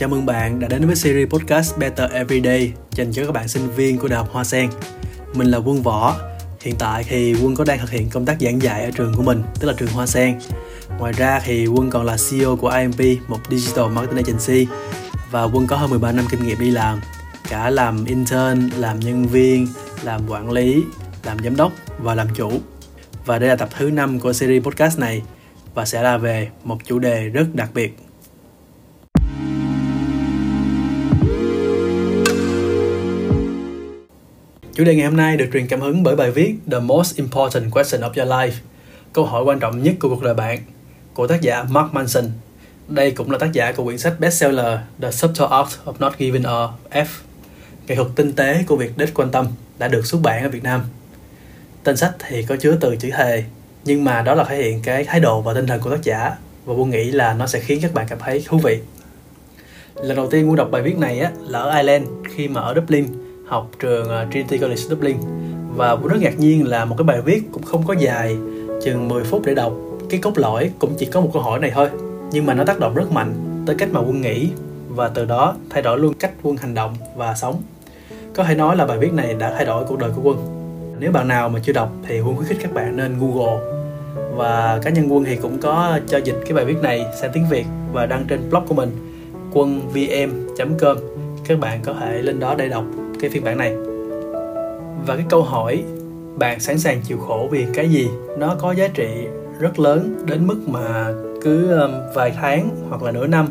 Chào mừng bạn đã đến với series podcast Better Everyday dành cho các bạn sinh viên của Đại học Hoa Sen. Mình là Quân Võ. Hiện tại thì Quân có đang thực hiện công tác giảng dạy ở trường của mình, tức là trường Hoa Sen. Ngoài ra thì Quân còn là CEO của IMP, một digital marketing agency và Quân có hơn 13 năm kinh nghiệm đi làm, cả làm intern, làm nhân viên, làm quản lý, làm giám đốc và làm chủ. Và đây là tập thứ 5 của series podcast này và sẽ là về một chủ đề rất đặc biệt Chủ đề ngày hôm nay được truyền cảm hứng bởi bài viết The Most Important Question of Your Life Câu hỏi quan trọng nhất của cuộc đời bạn của tác giả Mark Manson. Đây cũng là tác giả của quyển sách bestseller The Subtle Art of Not Giving a F Nghệ thuật tinh tế của việc đích quan tâm đã được xuất bản ở Việt Nam. Tên sách thì có chứa từ chữ thề nhưng mà đó là thể hiện cái thái độ và tinh thần của tác giả và Quân nghĩ là nó sẽ khiến các bạn cảm thấy thú vị. Lần đầu tiên Quân đọc bài viết này á, là ở Ireland khi mà ở Dublin học trường à, Trinity College Dublin. Và rất ngạc nhiên là một cái bài viết cũng không có dài chừng 10 phút để đọc. Cái cốt lõi cũng chỉ có một câu hỏi này thôi. Nhưng mà nó tác động rất mạnh tới cách mà quân nghĩ và từ đó thay đổi luôn cách quân hành động và sống. Có thể nói là bài viết này đã thay đổi cuộc đời của quân. Nếu bạn nào mà chưa đọc thì quân khuyến khích các bạn nên google. Và cá nhân quân thì cũng có cho dịch cái bài viết này sang tiếng việt và đăng trên blog của mình, quân com. Các bạn có thể lên đó để đọc cái phiên bản này. Và cái câu hỏi, bạn sẵn sàng chịu khổ vì cái gì? Nó có giá trị rất lớn đến mức mà cứ um, vài tháng hoặc là nửa năm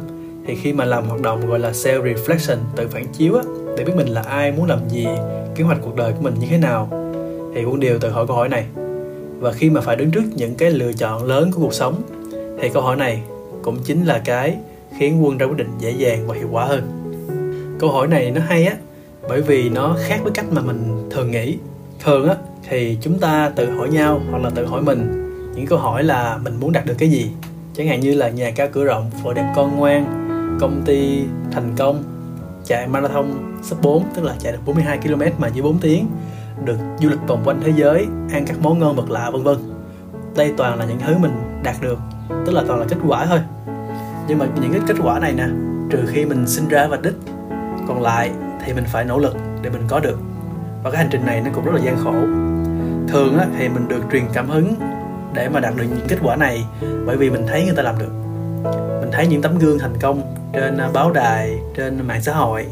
thì khi mà làm hoạt động gọi là self reflection, tự phản chiếu á, để biết mình là ai, muốn làm gì, kế hoạch cuộc đời của mình như thế nào, thì cũng đều tự hỏi câu hỏi này. Và khi mà phải đứng trước những cái lựa chọn lớn của cuộc sống, thì câu hỏi này cũng chính là cái khiến quân ra quyết định dễ dàng và hiệu quả hơn. Câu hỏi này nó hay á bởi vì nó khác với cách mà mình thường nghĩ. Thường á, thì chúng ta tự hỏi nhau hoặc là tự hỏi mình. Những câu hỏi là mình muốn đạt được cái gì? Chẳng hạn như là nhà cao cửa rộng vợ đẹp con ngoan, công ty thành công, chạy marathon sub 4 tức là chạy được 42 km mà dưới 4 tiếng, được du lịch vòng quanh thế giới, ăn các món ngon vật lạ, vân vân. Đây toàn là những thứ mình đạt được, tức là toàn là kết quả thôi. Nhưng mà những cái kết quả này nè, trừ khi mình sinh ra và đích, còn lại thì mình phải nỗ lực để mình có được. Và cái hành trình này nó cũng rất là gian khổ. Thường á, thì mình được truyền cảm hứng để mà đạt được những kết quả này bởi vì mình thấy người ta làm được. Mình thấy những tấm gương thành công trên à, báo đài trên mạng xã hội.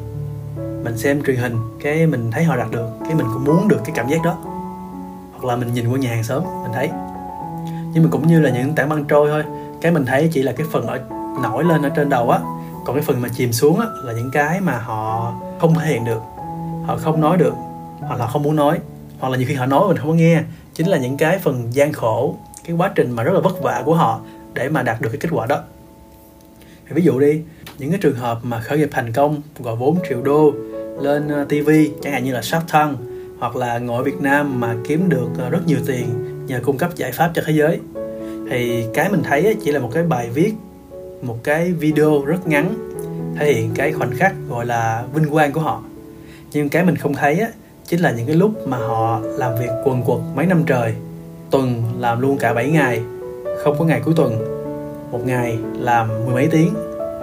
Mình xem truyền hình cái mình thấy họ đạt được cái mình cũng muốn được cái cảm giác đó. Hoặc là mình nhìn qua nhà hàng xóm mình thấy. Nhưng mà cũng như là những tảng băng trôi thôi cái mình thấy chỉ là cái phần ở nổi lên ở trên đầu á còn cái phần mà chìm xuống á, là những cái mà họ không thể hiện được. Họ không nói được, hoặc là không muốn nói. Hoặc là nhiều khi họ nói mình không có nghe. Chính là những cái phần gian khổ, cái quá trình mà rất là vất vả của họ để mà đạt được cái kết quả đó. Thì ví dụ đi, những cái trường hợp mà khởi nghiệp thành công, gọi 4 triệu đô lên ờ, TV chẳng hạn như là Shark Tank, hoặc là ngồi Việt Nam mà kiếm được ờ, rất nhiều tiền nhờ cung cấp giải pháp cho thế giới. Thì cái mình thấy chỉ là một cái bài viết một cái video rất ngắn, thể hiện cái khoảnh khắc gọi là vinh quang của họ. Nhưng cái mình không thấy á, chính là những cái lúc mà họ làm việc quần quật mấy năm trời. Tuần làm luôn cả 7 ngày, không có ngày cuối tuần. Một ngày làm mười mấy tiếng,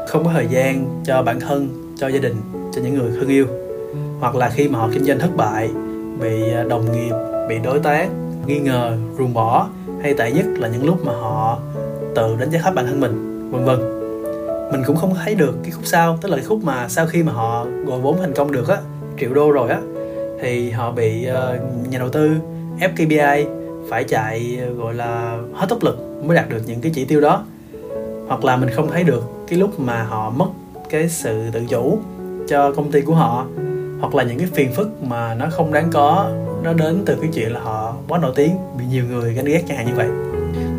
không có thời gian cho bản thân, cho gia đình, cho những người thân yêu. Hoặc là khi mà họ kinh doanh thất bại, bị à, đồng nghiệp, bị đối tác nghi ngờ, ruồng bỏ, hay tệ nhất là những lúc mà họ tự đánh giá thấp bản thân mình vân vân. Mình cũng không thấy được cái khúc sau tức là cái khúc mà sau khi mà họ gọi vốn thành công được á triệu đô rồi á thì họ bị uh, nhà đầu tư FKBI phải chạy uh, gọi là hết tốc lực mới đạt được những cái chỉ tiêu đó. Hoặc là mình không thấy được cái lúc mà họ mất cái sự tự chủ cho công ty của họ hoặc là những cái phiền phức mà nó không đáng có nó đến từ cái chuyện là họ quá nổi tiếng bị nhiều người ganh ghét chẳng hạn như vậy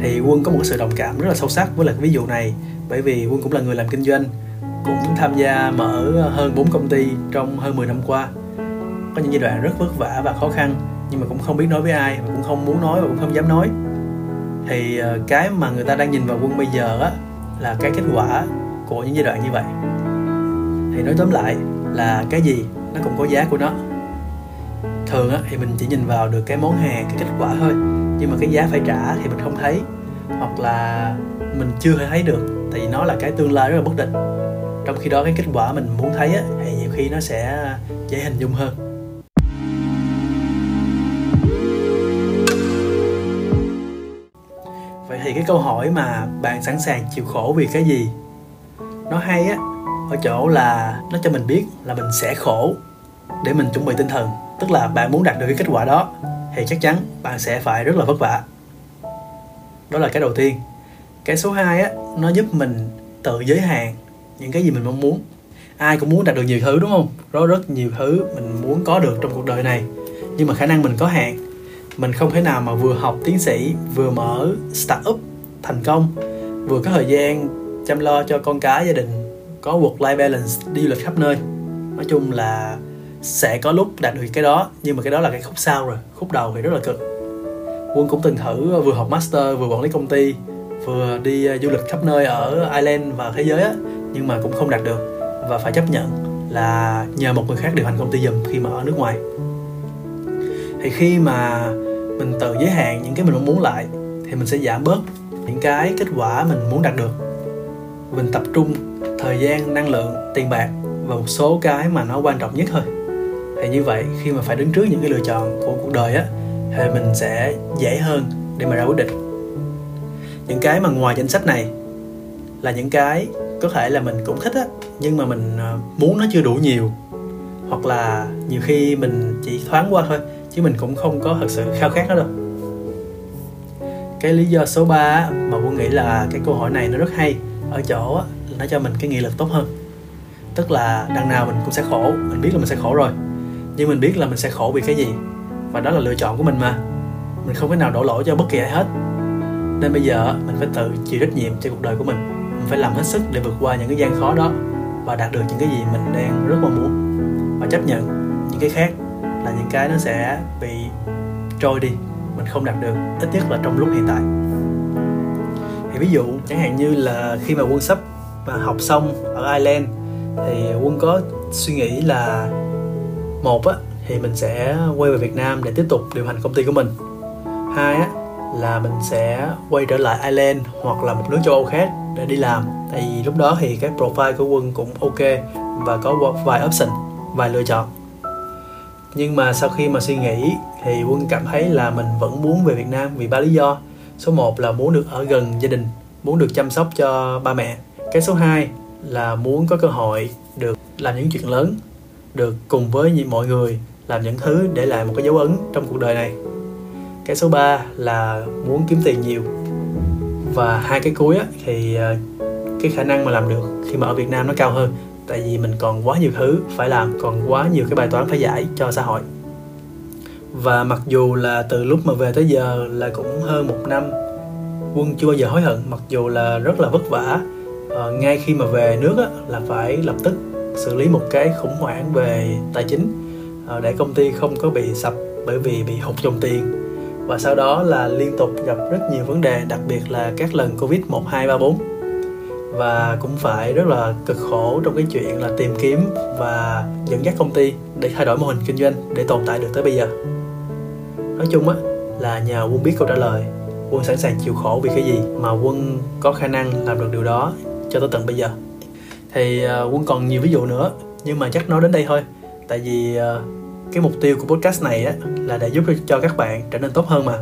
thì quân có một sự đồng cảm rất là sâu sắc với lại cái ví dụ này, bởi vì quân cũng là người làm kinh doanh, cũng tham gia mở hơn 4 công ty trong hơn 10 năm qua. Có những giai đoạn rất vất vả và khó khăn, nhưng mà cũng không biết nói với ai, và cũng không muốn nói và cũng không dám nói. Thì ờ, cái mà người ta đang nhìn vào quân bây giờ á, là cái kết quả của những giai đoạn như vậy. Thì nói tóm lại là cái gì nó cũng có giá của nó. Thường á, thì mình chỉ nhìn vào được cái món hàng, cái kết quả thôi nhưng mà cái giá phải trả thì mình không thấy. Hoặc là mình chưa thể thấy được tại vì nó là cái tương lai rất là bất định. Trong khi đó cái kết quả mình muốn thấy á, thì nhiều khi nó sẽ dễ hình dung hơn. Vậy thì cái câu hỏi mà bạn sẵn sàng chịu khổ vì cái gì? Nó hay á ở chỗ là nó cho mình biết là mình sẽ khổ để mình chuẩn bị tinh thần. Tức là bạn muốn đạt được cái kết quả đó thì chắc chắn bạn sẽ phải rất là vất vả. Đó là cái đầu tiên. Cái số 2 á, nó giúp mình tự giới hạn những cái gì mình mong muốn. Ai cũng muốn đạt được nhiều thứ, đúng không? Có rất nhiều thứ mình muốn có được trong cuộc đời này. Nhưng mà khả năng mình có hạn, mình không thể nào mà vừa học tiến sĩ, vừa mở startup thành công, vừa có thời gian chăm lo cho con cái, gia đình, có work life balance đi du lịch khắp nơi. Nói chung là sẽ có lúc đạt được cái đó, nhưng mà cái đó là cái khúc sau rồi, khúc đầu thì rất là cực. Quân cũng từng thử ờ, vừa học master, vừa quản lý công ty, vừa đi ờ, du lịch khắp nơi ở Ireland và thế giới á, nhưng mà cũng không đạt được. Và phải chấp nhận là nhờ một người khác điều hành công ty giùm khi mà ở nước ngoài. Thì khi mà mình tự giới hạn những cái mình mong muốn lại, thì mình sẽ giảm bớt những cái kết quả mình muốn đạt được. Mình tập trung thời gian, năng lượng, tiền bạc và một số cái mà nó quan trọng nhất thôi thì như vậy, khi mà phải đứng trước những cái lựa chọn của cuộc đời á, thì mình sẽ dễ hơn để mà ra quyết định. Những cái mà ngoài danh sách này là những cái có thể là mình cũng thích á, nhưng mà mình ờ, muốn nó chưa đủ nhiều. Hoặc là nhiều khi mình chỉ thoáng qua thôi, chứ mình cũng không có thật sự khao khát nó đâu. Cái lý do số 3 mà quân nghĩ là cái câu hỏi này nó rất hay, ở chỗ là nó cho mình cái nghị lực tốt hơn. Tức là đằng nào mình cũng sẽ khổ, mình biết là mình sẽ khổ rồi nhưng mình biết là mình sẽ khổ vì cái gì. Và đó là lựa chọn của mình mà. Mình không thể nào đổ lỗi cho bất kỳ ai hết. Nên bây giờ mình phải tự chịu trách nhiệm cho cuộc đời của mình. Mình phải làm hết sức để vượt qua những cái gian khó đó và đạt được những cái gì mình đang rất mong muốn. Và chấp nhận những cái khác là những cái nó sẽ bị trôi đi. Mình không đạt được, ít nhất là trong lúc hiện tại. Thì ví dụ, chẳng hạn như là khi mà quân sắp mà học xong ở Ireland, thì quân có suy nghĩ là một á, thì mình sẽ quay về Việt Nam để tiếp tục điều hành công ty của mình. Hai á, là mình sẽ quay trở lại Ireland hoặc là một nước châu Âu khác để đi làm. Tại vì lúc đó thì cái profile của quân cũng ok và có vài option, vài lựa chọn. Nhưng mà sau khi mà suy nghĩ thì quân cảm thấy là mình vẫn muốn về Việt Nam vì ba lý do. Số 1 là muốn được ở gần gia đình, muốn được chăm sóc cho ba mẹ. Cái số 2 là muốn có cơ hội được làm những chuyện lớn được cùng với mọi người làm những thứ để lại một cái dấu ấn trong cuộc đời này. Cái số 3 là muốn kiếm tiền nhiều. Và hai cái cuối á, thì ờ, cái khả năng mà làm được khi mà ở Việt Nam nó cao hơn tại vì mình còn quá nhiều thứ phải làm còn quá nhiều cái bài toán phải giải cho xã hội. Và mặc dù là từ lúc mà về tới giờ là cũng hơn một năm quân chưa bao giờ hối hận mặc dù là rất là vất vả à, ngay khi mà về nước á, là phải lập tức xử lý một cái khủng hoảng về tài chính ờ, để công ty không có bị sập bởi vì bị hụt dòng tiền. Và sau đó là liên tục gặp rất nhiều vấn đề đặc biệt là các lần covid 1, 2, 3, 4 và cũng phải rất là cực khổ trong cái chuyện là tìm kiếm và dẫn dắt công ty để thay đổi mô hình kinh doanh để tồn tại được tới bây giờ. Nói chung á là nhờ quân biết câu trả lời. Quân sẵn sàng chịu khổ vì cái gì mà quân có khả năng làm được điều đó cho tới tận bây giờ thì uh, quân còn nhiều ví dụ nữa nhưng mà chắc nói đến đây thôi. Tại vì uh, cái mục tiêu của podcast này á là để giúp cho các bạn trở nên tốt hơn mà.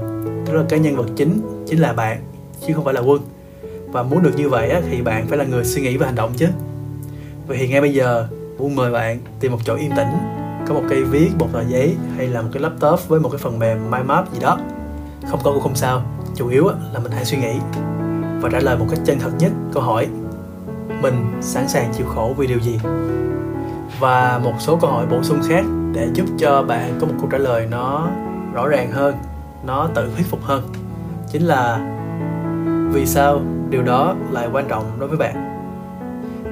Tức là cái nhân vật chính chính là bạn chứ không phải là quân. Và muốn được như vậy á, thì bạn phải là người suy nghĩ và hành động chứ. Vậy thì ngay bây giờ quân mời bạn tìm một chỗ yên tĩnh có một cây viết một tờ giấy hay là một cái laptop với một cái phần mềm mind map gì đó. Không có cũng không sao chủ yếu là mình hãy suy nghĩ và trả lời một cách chân thật nhất câu hỏi mình sẵn sàng chịu khổ vì điều gì? Và một số câu hỏi bổ sung khác để giúp cho bạn có một câu trả lời nó rõ ràng hơn, nó tự thuyết phục hơn. Chính là, vì sao điều đó lại quan trọng đối với bạn?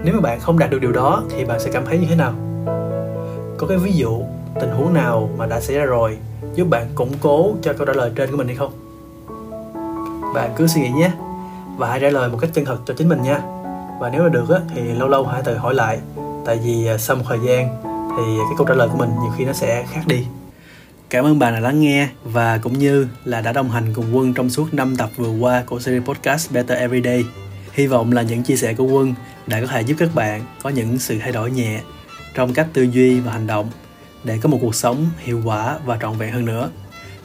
Nếu mà bạn không đạt được điều đó thì bạn sẽ cảm thấy như thế nào? Có cái ví dụ, tình huống nào mà đã xảy ra rồi giúp bạn củng cố cho câu trả lời trên của mình hay không? Bạn cứ suy nghĩ nhé, và hãy trả lời một cách chân thật cho chính mình nha và nếu là được á, thì lâu lâu hãy tự hỏi lại tại vì à, sau một thời gian thì cái câu trả lời của mình nhiều khi nó sẽ khác đi Cảm ơn bạn đã lắng nghe và cũng như là đã đồng hành cùng Quân trong suốt 5 tập vừa qua của series podcast Better Everyday. Hy vọng là những chia sẻ của Quân đã có thể giúp các bạn có những sự thay đổi nhẹ trong cách tư duy và hành động để có một cuộc sống hiệu quả và trọn vẹn hơn nữa.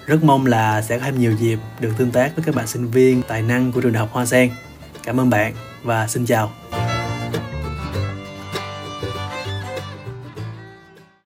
Rất mong là sẽ có thêm nhiều dịp được tương tác với các bạn sinh viên tài năng của trường đại học Hoa Sen. Cảm ơn bạn và xin chào.